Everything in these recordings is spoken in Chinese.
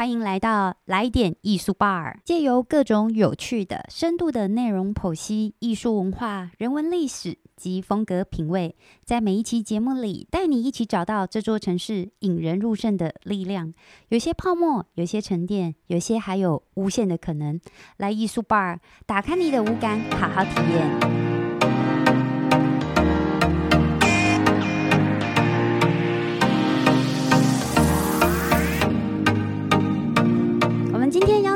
欢迎来到来点艺术 bar，借由各种有趣的、深度的内容剖析艺术文化、人文历史及风格品味，在每一期节目里带你一起找到这座城市引人入胜的力量。有些泡沫，有些沉淀，有些还有无限的可能。来艺术 bar，打开你的五感，好好体验。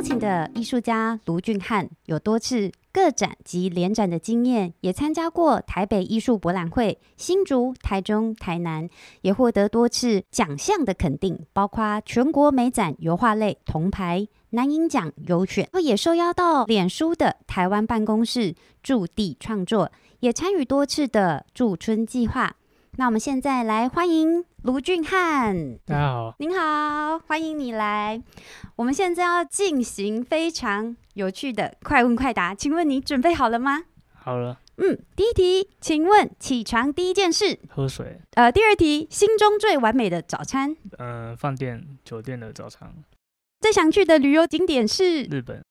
请的艺术家卢俊汉有多次个展及联展的经验，也参加过台北艺术博览会、新竹、台中、台南，也获得多次奖项的肯定，包括全国美展油画类铜牌、南影奖优选，也受邀到脸书的台湾办公室驻地创作，也参与多次的驻村计划。那我们现在来欢迎卢俊汉。大家好，您好，欢迎你来。我们现在要进行非常有趣的快问快答，请问你准备好了吗？好了。嗯，第一题，请问起床第一件事？喝水。呃，第二题，心中最完美的早餐？嗯，饭店、酒店的早餐。最想去的旅游景点是日本。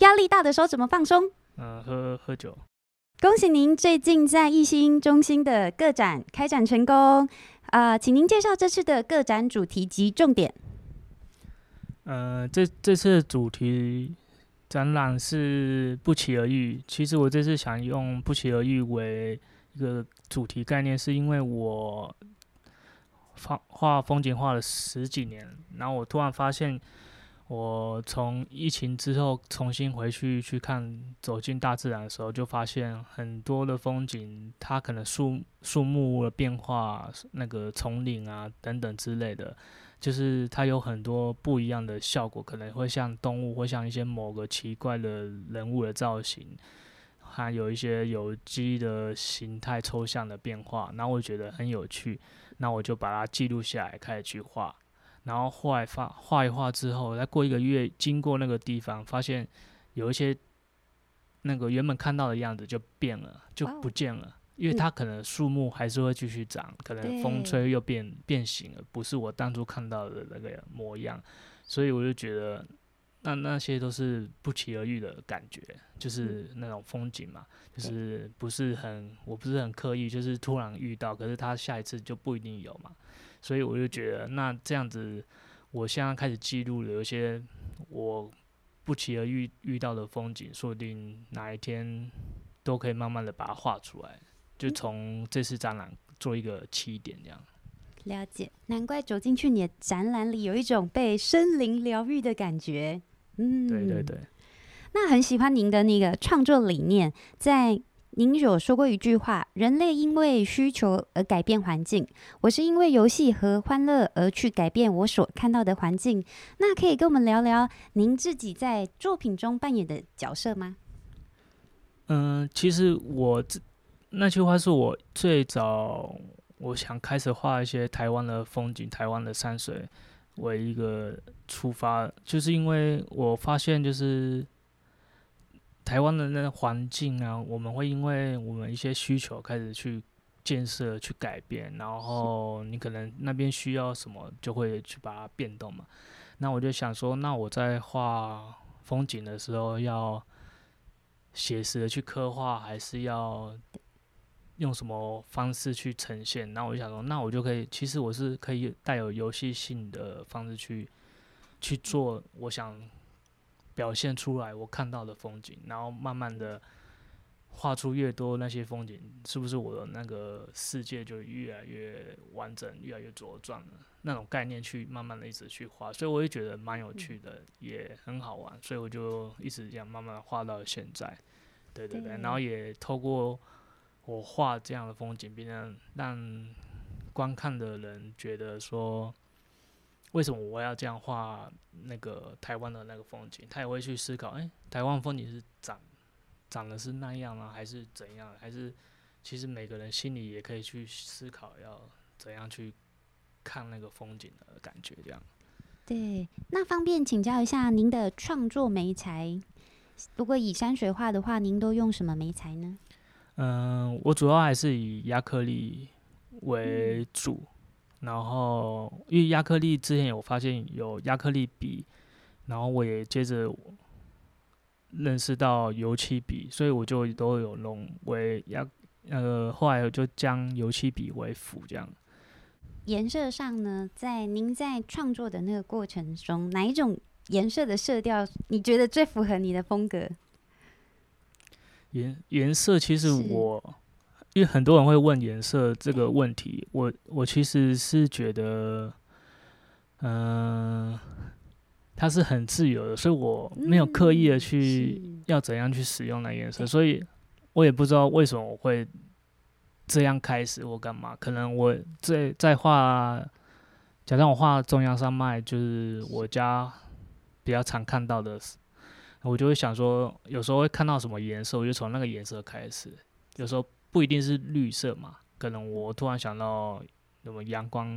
压力大的时候怎么放松？嗯，喝喝酒。恭喜您最近在艺兴中心的个展开展成功，啊，请您介绍这次的个展主题及重点。呃，这这次主题展览是不期而遇。其实我这次想用不期而遇为一个主题概念，是因为我画画风景画了十几年，然后我突然发现。我从疫情之后重新回去去看走进大自然的时候，就发现很多的风景，它可能树树木的变化，那个丛林啊等等之类的，就是它有很多不一样的效果，可能会像动物，会像一些某个奇怪的人物的造型，还有一些有机的形态抽象的变化，那我觉得很有趣，那我就把它记录下来，开始去画。然后画一画，画一画之后，再过一个月，经过那个地方，发现有一些那个原本看到的样子就变了，就不见了，因为它可能树木还是会继续长，可能风吹又变变形了，不是我当初看到的那个模样，所以我就觉得那那些都是不期而遇的感觉，就是那种风景嘛，就是不是很我不是很刻意，就是突然遇到，可是他下一次就不一定有嘛。所以我就觉得，那这样子，我现在开始记录了，有些我不期而遇遇到的风景，说不定哪一天都可以慢慢的把它画出来，就从这次展览做一个起点，这样。了解，难怪走进去你的展览里，有一种被森林疗愈的感觉。嗯，对对对。那很喜欢您的那个创作理念，在。您有说过一句话：“人类因为需求而改变环境，我是因为游戏和欢乐而去改变我所看到的环境。”那可以跟我们聊聊您自己在作品中扮演的角色吗？嗯，其实我这那句话是我最早我想开始画一些台湾的风景、台湾的山水为一个出发，就是因为我发现就是。台湾的那个环境啊，我们会因为我们一些需求开始去建设、去改变，然后你可能那边需要什么，就会去把它变动嘛。那我就想说，那我在画风景的时候，要写实的去刻画，还是要用什么方式去呈现？然后我就想说，那我就可以，其实我是可以带有游戏性的方式去去做，我想。表现出来我看到的风景，然后慢慢的画出越多那些风景，是不是我的那个世界就越来越完整，越来越茁壮了？那种概念去慢慢的一直去画，所以我也觉得蛮有趣的，也很好玩，所以我就一直这样慢慢画到现在。对对对，然后也透过我画这样的风景，并让让观看的人觉得说。为什么我要这样画那个台湾的那个风景？他也会去思考，哎，台湾风景是长长的是那样啊，还是怎样？还是其实每个人心里也可以去思考，要怎样去看那个风景的感觉？这样。对，那方便请教一下您的创作媒材？如果以山水画的话，您都用什么媒材呢？嗯，我主要还是以亚克力为主。然后，因为亚克力之前有发现有亚克力笔然后我也接着认识到油漆笔，所以我就都有弄为亚呃，后来我就将油漆笔为辅这样。颜色上呢，在您在创作的那个过程中，哪一种颜色的色调你觉得最符合你的风格？颜颜色其实我，因为很多人会问颜色这个问题，我我其实是觉得，嗯、它是很自由的，所以我没有刻意的去是。要怎样去使用那颜色，对。所以我也不知道为什么我会这样开始我干嘛。可能我在在画，假设我画中央山脉，就是我家比较常看到的，我就会想说，有时候会看到什么颜色，我就从那个颜色开始。有时候不一定是绿色嘛，可能我突然想到什么阳光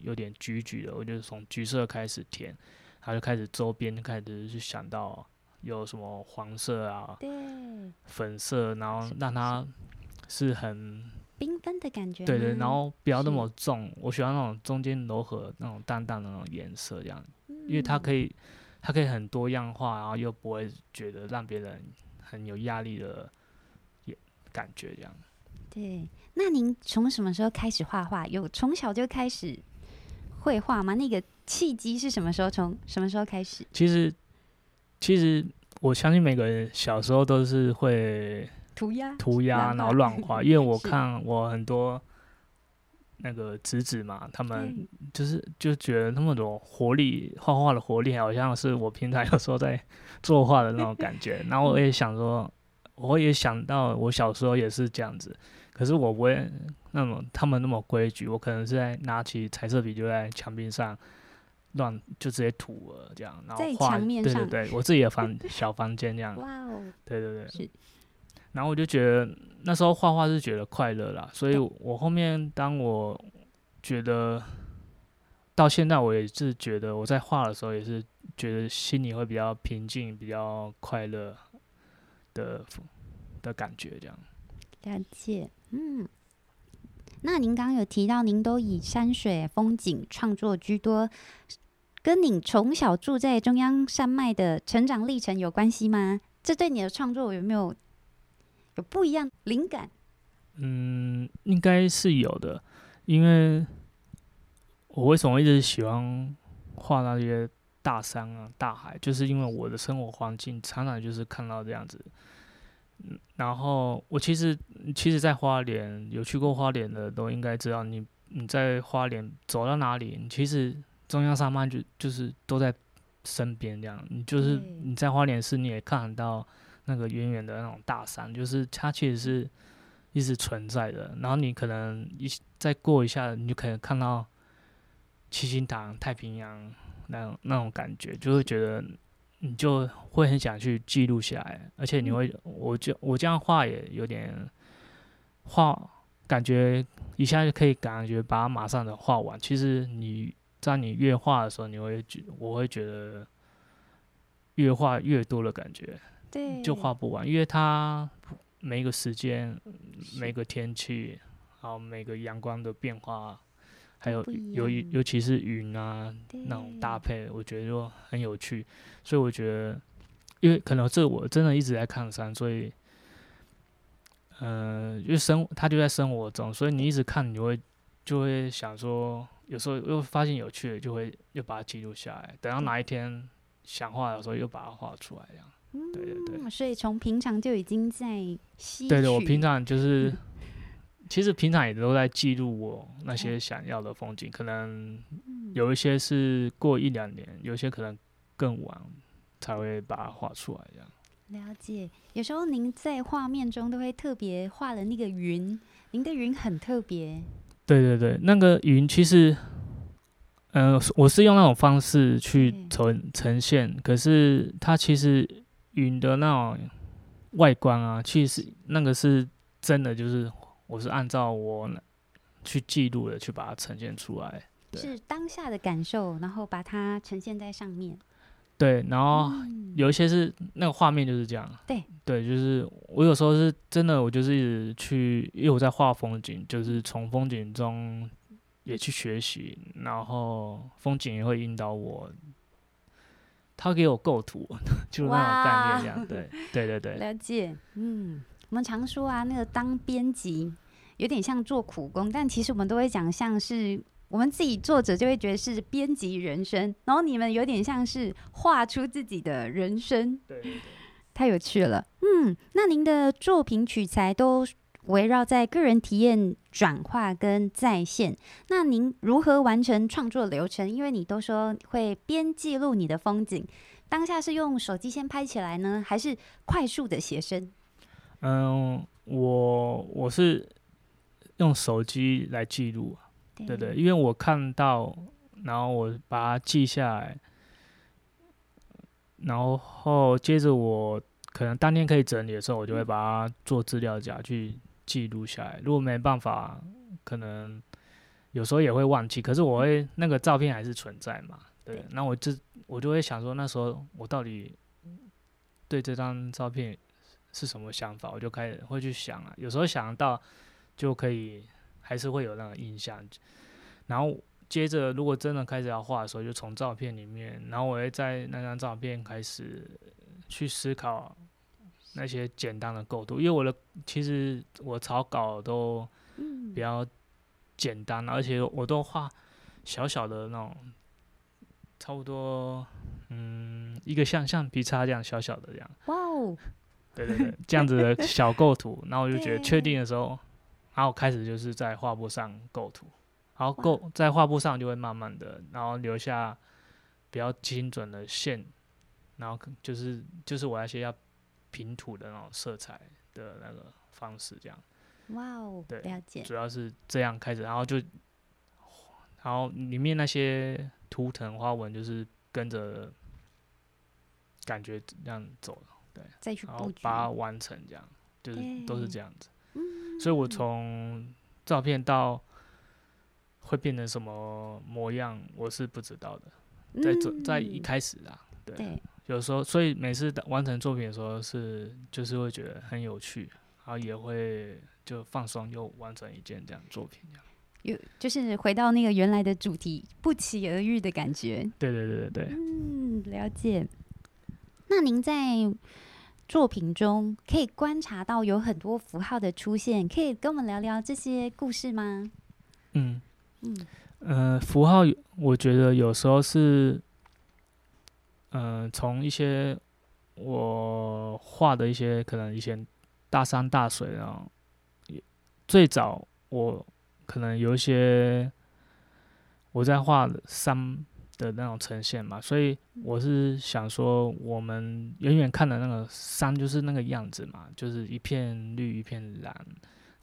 有点橘橘的，我就从橘色开始填，然后就开始周边开始去想到有什么黄色啊、对，粉色，然后让它是很缤纷的感觉。对对，然后不要那么重，我喜欢那种中间柔和、那种淡淡的那种颜色，这样，因为它可以它可以很多样化，然后又不会觉得让别人很有压力的也感觉，这样。对。那您从什么时候开始画画？有从小就开始绘画吗？那个契机是什么时候？从什么时候开始？其实，其实我相信每个人小时候都是会涂鸦。涂鸦，然后乱画，因为我看我很多那个侄子嘛，他们就是就觉得那么多活力，画画的活力，好像是我平常有时候在 作画的那种感觉。然后我也想说，我也想到我小时候也是这样子，可是我不会那么他们那么规矩，我可能是在拿起彩色笔就在墙壁上乱就直接涂了这样，然后画，对对对，我自己的房 小房间这样，哇哦，对对对，是然后我就觉得那时候画画是觉得快乐啦，所以我后面当我觉得到现在，我也是觉得我在画的时候也是觉得心里会比较平静、比较快乐的的感觉，这样。了解，嗯。那您刚刚有提到，您都以山水风景创作居多，跟你从小住在中央山脉的成长历程有关系吗？这对你的创作有没有有不一样灵感？嗯，应该是有的，因为我为什么一直喜欢画那些大山啊、大海，就是因为我的生活环境常常就是看到这样子。嗯，然后我其实其实，在花莲有去过花莲的都应该知道你，你在花莲走到哪里，你其实中央山脉就就是都在身边这样，你就是你在花莲市你也看得到那个远远的那种大山，就是它其实是一直存在的。然后你可能一再过一下，你就可能看到七星潭、太平洋那种那种感觉，就会觉得你就会很想去记录下来，而且你会，我就我这样画也有点画，感觉一下就可以感觉把它马上的画完。其实你在你越画的时候，你会觉我会觉得越画越多的感觉。对，就画不完，因为它每个时间、每个天气，还有每个阳光的变化，还有尤尤其是云啊那种搭配，我觉得就很有趣。所以我觉得，因为可能这我真的一直在看山，所以，呃，因为生它就在生活中，所以你一直看，你会就会想说，有时候又发现有趣的，就会又把它记录下来，等到哪一天想画的时候，又把它画出来，这样。对对对。嗯，所以从平常就已经在吸对对，我平常就是嗯，其实平常也都在记录我那些想要的风景，可能嗯。有一些是过一两年，有些可能更晚才会把它画出来，这样。了解，有时候您在画面中都会特别画了那个云，您的云很特别，对对对，那个云其实，嗯、我是用那种方式去呈呈现，可是它其实云的那种外观啊，其实那个是真的，就是我是按照我去记录的，去把它呈现出来。对是当下的感受，然后把它呈现在上面。对，然后嗯有一些是那个画面就是这样。对对，就是我有时候是真的，我就是一直去，因为我在画风景，就是从风景中也去学习，然后风景也会引导我他给我构图，就那种概念这样。对对对对，了解。嗯，我们常说啊，那个当编辑有点像做苦工，但其实我们都会讲像是我们自己作者就会觉得是编辑人生，然后你们有点像是画出自己的人生。对对对，太有趣了。嗯，那您的作品取材都围绕在个人体验转化跟再现。那您如何完成创作流程？因为你都说会边记录你的风景，当下是用手机先拍起来呢，还是快速的写生？嗯，我我是用手机来记录，对对，因为我看到，然后我把它记下来，然后接着我可能当天可以整理的时候，我就会把它做资料夹去记录下来。如果没办法，可能有时候也会忘记，可是我会那个照片还是存在嘛？对，那我就我就会想说，那时候我到底对这张照片是什么想法？我就开始会去想啊，有时候想到就可以，还是会有那个印象。然后接着，如果真的开始要画的时候，就从照片里面，然后我会在那张照片开始去思考那些简单的构图，因为我的其实我草稿都比较简单，而且我都画小小的那种。差不多，嗯，一个像橡皮擦这样小小的这样。哇哦！对对对，这样子的小构图，然后我就觉得 确定的时候，然后开始就是在画布上构图，然后构在画布上就会慢慢的，然后留下比较精准的线，然后就是就是我那些要平涂的那种色彩的那个方式这样。哇哦！对，了解。主要是这样开始，然后就，然后里面那些。图腾花纹就是跟着感觉这样走，对，再去然后把它完成这样，就是都是这样子。所以我从照片到会变成什么模样，我是不知道的。在在一开始啊，对，有时候所以每次完成作品的时候是就是会觉得很有趣，然后也会就放松又完成一件这样作品这样。有，就是回到那个原来的主题，不期而遇的感觉。对对对对对。嗯，了解。那您在作品中可以观察到有很多符号的出现，可以跟我们聊聊这些故事吗？嗯嗯呃，符号我觉得有时候是，嗯，从一些我画的一些可能一些大山大水啊，最早我。可能有一些我在画山的那种呈现嘛，所以我是想说，我们远远看的那个山就是那个样子嘛，就是一片绿一片蓝。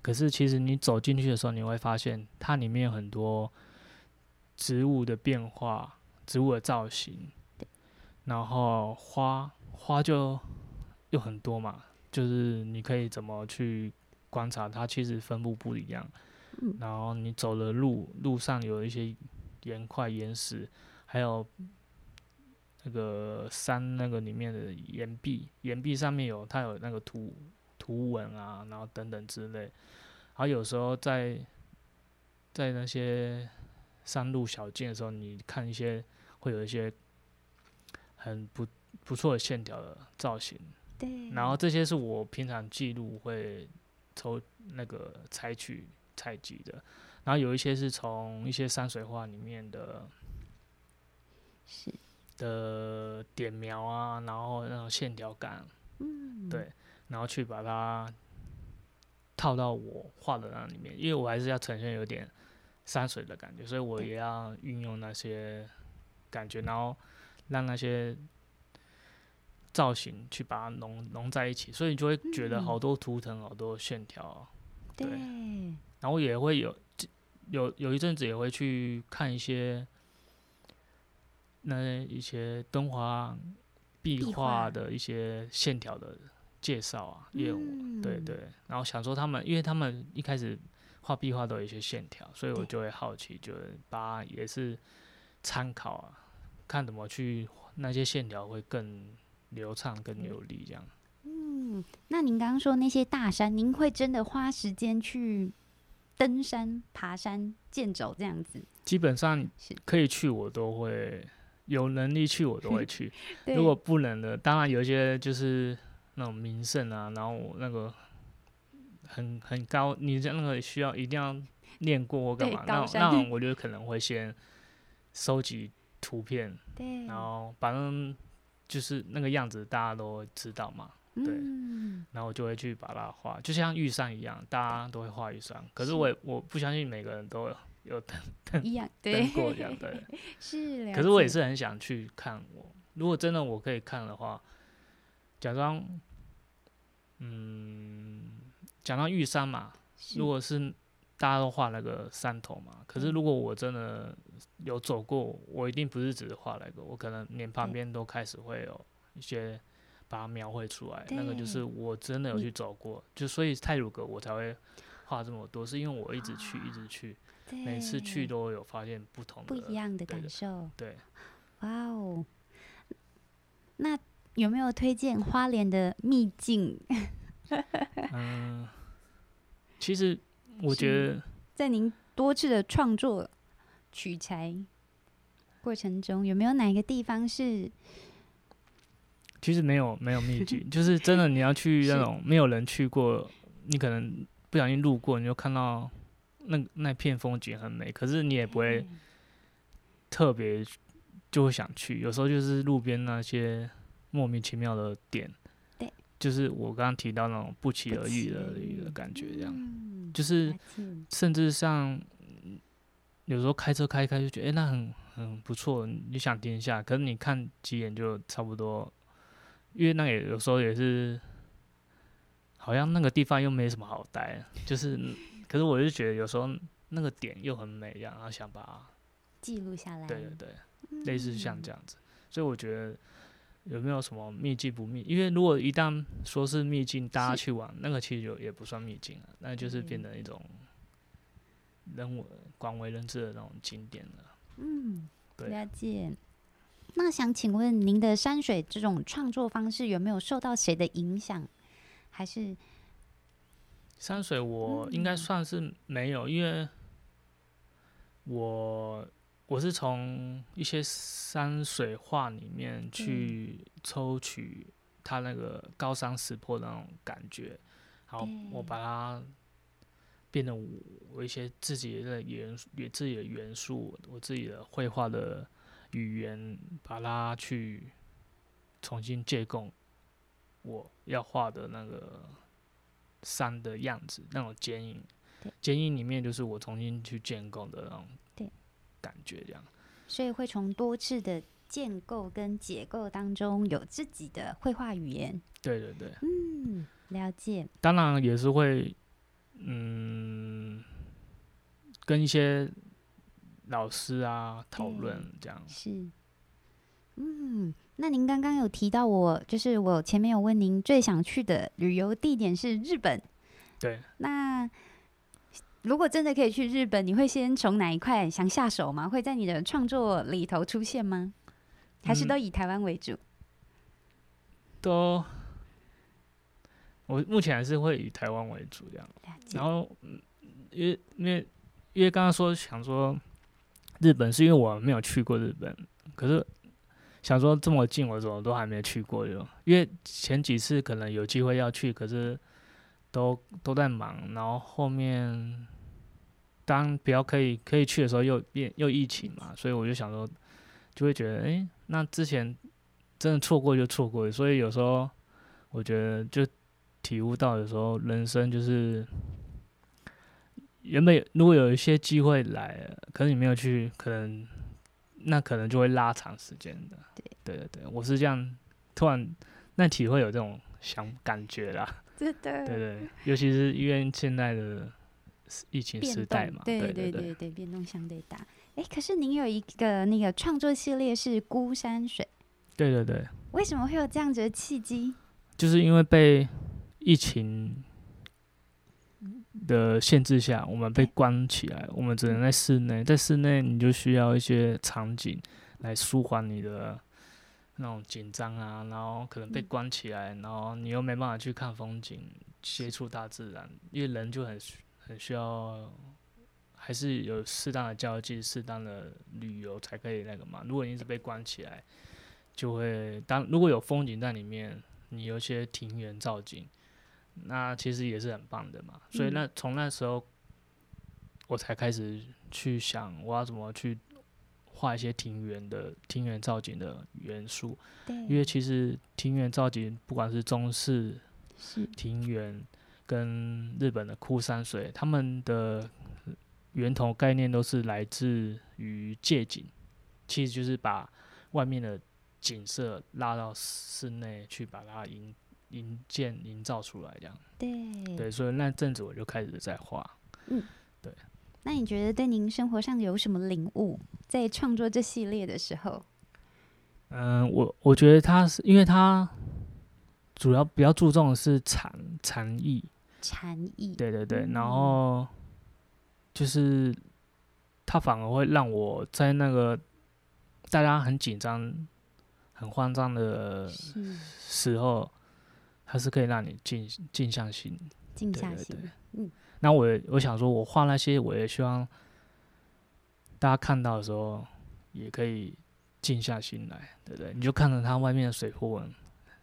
可是其实你走进去的时候，你会发现它里面有很多植物的变化、植物的造型，然后花花就又很多嘛，就是你可以怎么去观察它，其实分布不一样。然后你走的路，路上有一些岩块、岩石，还有那个山那个里面的岩壁，岩壁上面有它有那个图图文啊，然后等等之类。然后有时候在在那些山路小径的时候，你看一些会有一些很不不错的线条的造型。对。然后这些是我平常记录会抽那个采取。采集的，然后有一些是从一些山水画里面的，是的点描啊，然后那种线条感，嗯，对，然后去把它套到我画的那里面，因为我还是要呈现有点山水的感觉，所以我也要运用那些感觉，然后让那些造型去把它融融在一起，所以你就会觉得好多图腾，好多线条，对。然后也会有，有有一阵子也会去看一些，那一些敦煌壁画的一些线条的介绍啊，业务，对对。然后想说他们，因为他们一开始画壁画都有一些线条，所以我就会好奇，就把也是参考啊，看怎么去那些线条会更流畅、更有力这样。嗯，那您刚刚说那些大山，您会真的花时间去？登山、爬山、健走这样子，基本上可以去，我都会有能力去我都会去。如果不能的，当然有一些就是那种名胜啊，然后我那个很很高，你这那个需要一定要练过或干嘛，那那我觉得可能会先收集图片，对，然后反正就是那个样子大家都知道嘛，对。嗯，然后我就会去把它画，就像玉山一样，大家都会画玉山，可是我也我不相信每个人都有有一样 对。登，过这样对。可是我也是很想去看我，如果真的我可以看的话，假装，嗯，讲到玉山嘛，如果是大家都画那个山头嘛，可是嗯如果我真的有走过，我一定不是只是画那个，我可能连旁边都开始会有一些把它描绘出来，那个就是我真的有去走过，就所以泰鲁格我才会画这么多，是因为我一直去一直去，每次去都有发现不同的不一样的感受。对。哇哦，那有没有推荐花莲的秘境？嗯，其实我觉得在您多次的创作取材过程中，有没有哪一个地方是其实没有没有秘籍，就是真的你要去那种没有人去过，你可能不小心路过，你就看到那那片风景很美，可是你也不会特别就会想去。有时候就是路边那些莫名其妙的点，对，就是我刚刚提到那种不期而遇的一个感觉，这样。嗯就是甚至像嗯有时候开车开一开就觉得，哎、那很很不错，你想停一下，可是你看几眼就差不多，因为那也有时候也是，好像那个地方又没什么好待，就是，可是我就觉得有时候那个点又很美，然后想把它，记录下来。对对对，类似像嗯这样子，所以我觉得。有没有什么秘境不秘？因为如果一旦说是秘境，大家去玩，那个其实就也不算秘境了，那就是变成一种人为广为人知的那种景点了。嗯，对了解。那想请问您的山水这种创作方式有没有受到谁的影响？还是山水我应该算是没有，因为我我是从一些山水画里面去抽取它那个高山石坡的那种感觉，然后我把它变得我一些自己的元素，也自己的元素，我自己的绘画的语言，把它去重新借供我要画的那个山的样子，那种剪影。对。剪影里面就是我重新去建构的那种对感觉，这样。所以会从多次的建构跟解构当中有自己的绘画语言？对对对，嗯，了解。当然也是会，嗯，跟一些老师啊讨论这样。是，嗯，那您刚刚有提到我，就是我前面有问您最想去的旅游地点是日本。对，那如果真的可以去日本，你会先从哪一块想下手吗？会在你的创作里头出现吗？还是嗯都以台湾为主？都，我目前还是会以台湾为主这样。然后，嗯，因为因为因为刚刚说想说日本，是因为我没有去过日本，可是想说这么近，我怎么都还没去过哟，因为前几次可能有机会要去，可是都都在忙，然后后面当比较可以可以去的时候又变又疫情嘛，所以我就想说，就会觉得，诶，那之前真的错过就错过，所以有时候我觉得就体悟到，有时候人生就是原本如果有一些机会来了，可是你没有去，可能那可能就会拉长时间的。对对对对，我是这样突然那体会有这种想感觉啦。真的对对，尤其是因为现在的疫情时代嘛，，对对对对对，变动相对大。哎，可是您有一个那个创作系列是孤山水，对对对，为什么会有这样子的契机？就是因为被疫情的限制下，我们被关起来，我们只能在室内，在室内你就需要一些场景来舒缓你的那种紧张啊，然后可能被嗯关起来，然后你又没办法去看风景，接触大自然，因为人就很需很需要还是有适当的交际、适当的旅游才可以那个嘛。如果你一直被关起来，就会当如果有风景在里面，你有一些庭园造景，那其实也是很棒的嘛。所以那从那时候，我才开始去想我要怎么去画一些庭园的庭园造景的元素。对，因为其实庭园造景，不管是中式庭园跟日本的枯山水，他们的源头概念都是来自于借景，其实就是把外面的景色拉到室内去，把它营营建营造出来，这样。对对，所以那阵子我就开始在画。那你觉得对您生活上有什么领悟？在创作这系列的时候，嗯，我我觉得他是因为他主要比较注重的是禅禅意，禅意，对对对，嗯然后就是他反而会让我在那个大家很紧张、很慌张的时候，他是可以让你静静下心。静下心对对对，嗯，那我也我想说，我画那些，我也希望大家看到的时候也可以静下心来，对不对？你就看着它外面的水波纹。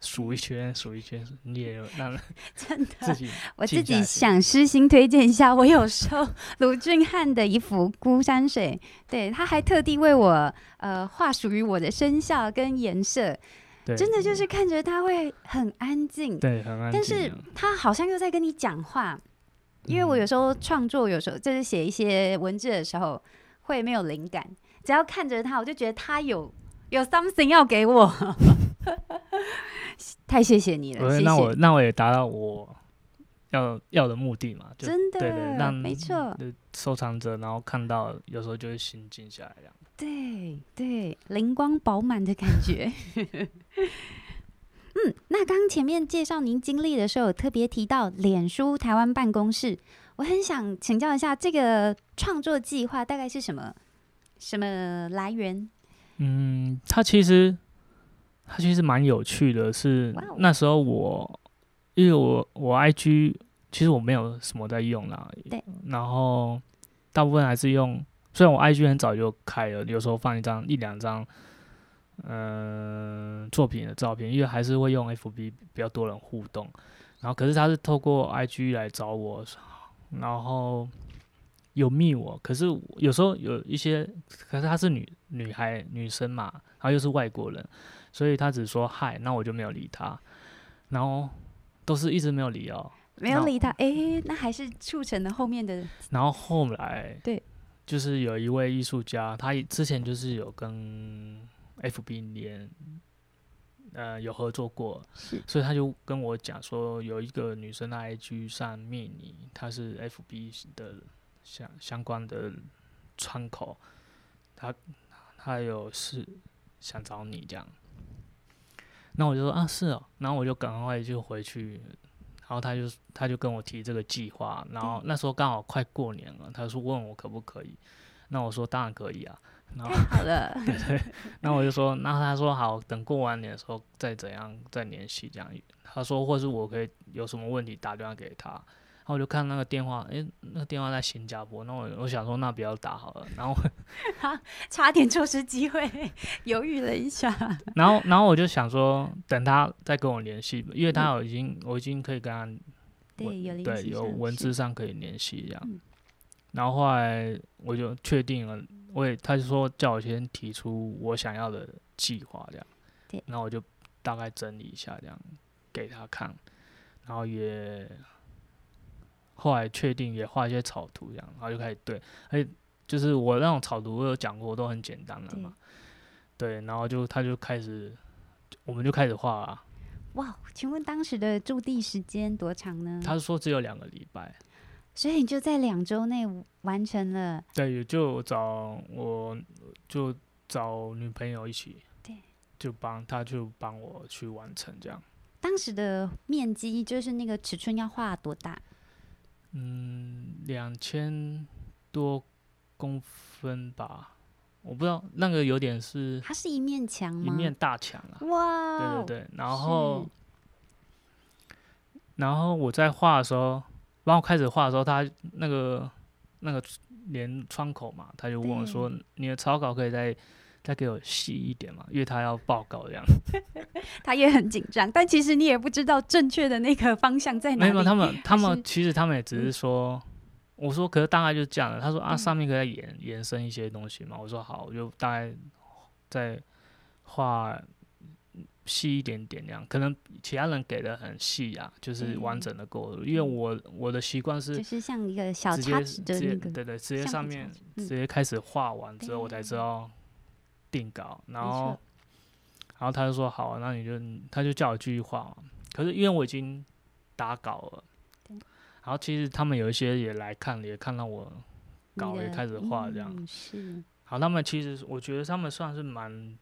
数一圈，数一圈，你也有让 真自的。己我自己想私心推荐一下，我有收卢俊汉的一幅《孤山水》，对，他还特地为我呃画属于我的生肖跟颜色，真的就是看着他会很安静，对很安静啊。但是他好像又在跟你讲话，因为我有时候创作，有时候就是写一些文字的时候会没有灵感，只要看着他，我就觉得他有有 something 要给我。太谢谢你了，那我。那我也达到我要要的目的嘛，就真的，对对，让没错，收藏者，然后看到有时候就会心静下来这样。对对，灵光饱满的感觉。嗯，那刚刚前面介绍您经历的时候，有特别提到脸书台湾办公室，我很想请教一下，这个创作计划大概是什么什么来源？嗯，它其实它其实蛮有趣的是，那时候我因为我我 IG 其实我没有什么在用啦，对，然后大部分还是用，虽然我 IG 很早就开了，有时候放一张一两张。嗯，作品的照片，因为还是会用 FB 比较多人互动，然后可是他是透过 IG 来找我，然后有密我，可是有时候有一些，可是她是女女孩女生嘛，然后又是外国人，所以她只说嗨，那我就没有理她，然后都是一直没有理哦，没有理他，诶，那还是促成了后面的然后后来对，就是有一位艺术家，他之前就是有跟 FB 连呃有合作过，所以他就跟我讲说，有一个女生在 IG 上面你，她是 FB 的相相关的窗口，她她有事想找你这样。那我就说啊是哦，然后我就赶快就回去，然后他就他就跟我提这个计划，然后那时候刚好快过年了，他说问我可不可以，那我说当然可以啊，然后太好了，对那我就说，那他说好，等过完年的时候再怎样再联系这样。他说，或是我可以有什么问题打电话给他。然后我就看那个电话，诶，那个电话在新加坡。那我我想说，那不要打好了。然后，差点错失机会，犹豫了一下。然后，然后我就想说，等他再跟我联系，因为他有已经，我已经可以跟他对，有文字上可以联系这样。嗯然后后来我就确定了，我也他就说叫我先提出我想要的计划这样，对然后我就大概整理一下这样给他看，然后也后来确定也画一些草图这样，然后就开始对，而且就是我那种草图我有讲过都很简单了嘛，对，然后就他就开始我们就开始画啊，哇，请问当时的驻地时间多长呢？他说只有两个礼拜。所以你就在两周内完成了，对，也就找我就找女朋友一起，对，就帮她就帮我去完成这样。当时的面积就是那个尺寸要画多大？嗯，两千多公分吧，我不知道那个有点是它是一面墙吗？一面大墙啊。哇哦，对对对，然后然后我在画的时候，帮我开始画的时候，他那个那个连窗口嘛，他就问我说：“你的草稿可以再再给我细一点嘛？因为他要报告这样。他也很紧张，但其实你也不知道正确的那个方向在哪里。没有，他们他们其实他们也只是说，我说可是大概就是这样的。他说啊，嗯上面可以再延延伸一些东西嘛。我说好，我就大概再画细一点点这样。可能其他人给的很细啊，就是完整的够了。因为我我的习惯是就是像一个小直接插纸的直接那个，对对，直接上面直接开始画完之后，我才知道定稿，然后然后他就说好啊，那你就他就叫我继续画嘛。可是因为我已经打稿了，然后其实他们有一些也来看了，也看到我稿也开始画这样。嗯是好，他们其实我觉得他们算是蛮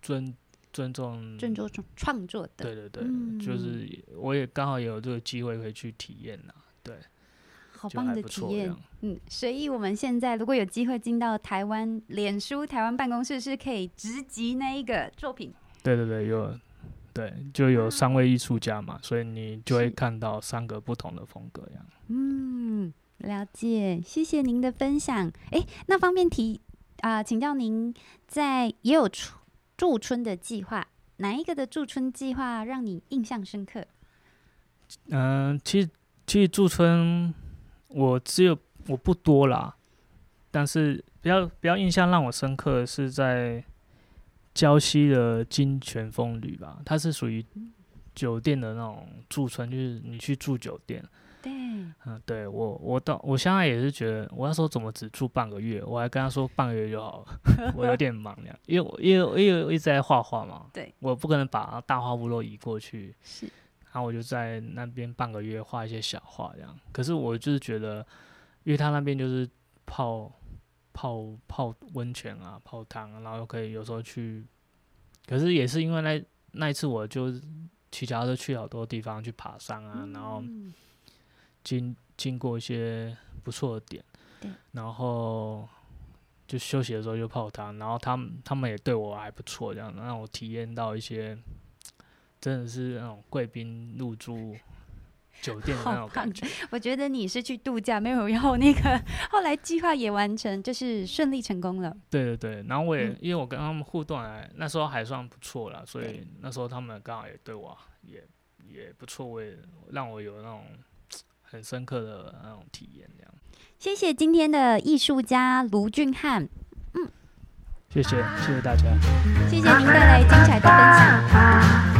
尊尊重，尊重创创作的，对对对，嗯就是我也刚好也有这个机会可以去体验呐，对，好棒的体验。嗯，所以我们现在如果有机会进到台湾脸书台湾办公室，是可以直击那一个作品。对对对，有，对，就有三位艺术家嘛，所以你就会看到三个不同的风格样。嗯，了解，谢谢您的分享。诶，那方便提啊、请教您在也有驻驻村的计划，哪一个的驻村计划让你印象深刻？嗯、其实其实驻村我只有我不多啦，但是比较比较印象让我深刻的是在礁溪的金泉风旅吧，它是属于酒店的那种驻村，就是你去住酒店。对，嗯，对我我到我现在也是觉得，我那时候怎么只住半个月？我还跟他说半个月就好了，我有点忙呀，因为我因为因为我一直在画画嘛，对，我不可能把大画部都移过去，是，然后我就在那边半个月画一些小画这样。可是我就是觉得，因为他那边就是泡泡泡温泉啊，泡汤啊，然后可以有时候去，可是也是因为那那一次我就骑脚踏车去好多地方去爬山啊，然后嗯经经过一些不错的点对，然后就休息的时候就泡汤，然后他们他们也对我还不错，这样让我体验到一些真的是那种贵宾入住酒店的那种感觉。我觉得你是去度假，没有要那个。后来计划也完成，就是顺利成功了。对对对，然后我也、嗯因为我跟他们互动还那时候还算不错啦，所以那时候他们刚好也对我也也不错，我也让我有那种很深刻的那种体验这样。谢谢今天的艺术家卢俊汉嗯。谢谢谢谢大家。谢谢您带来精彩的分享。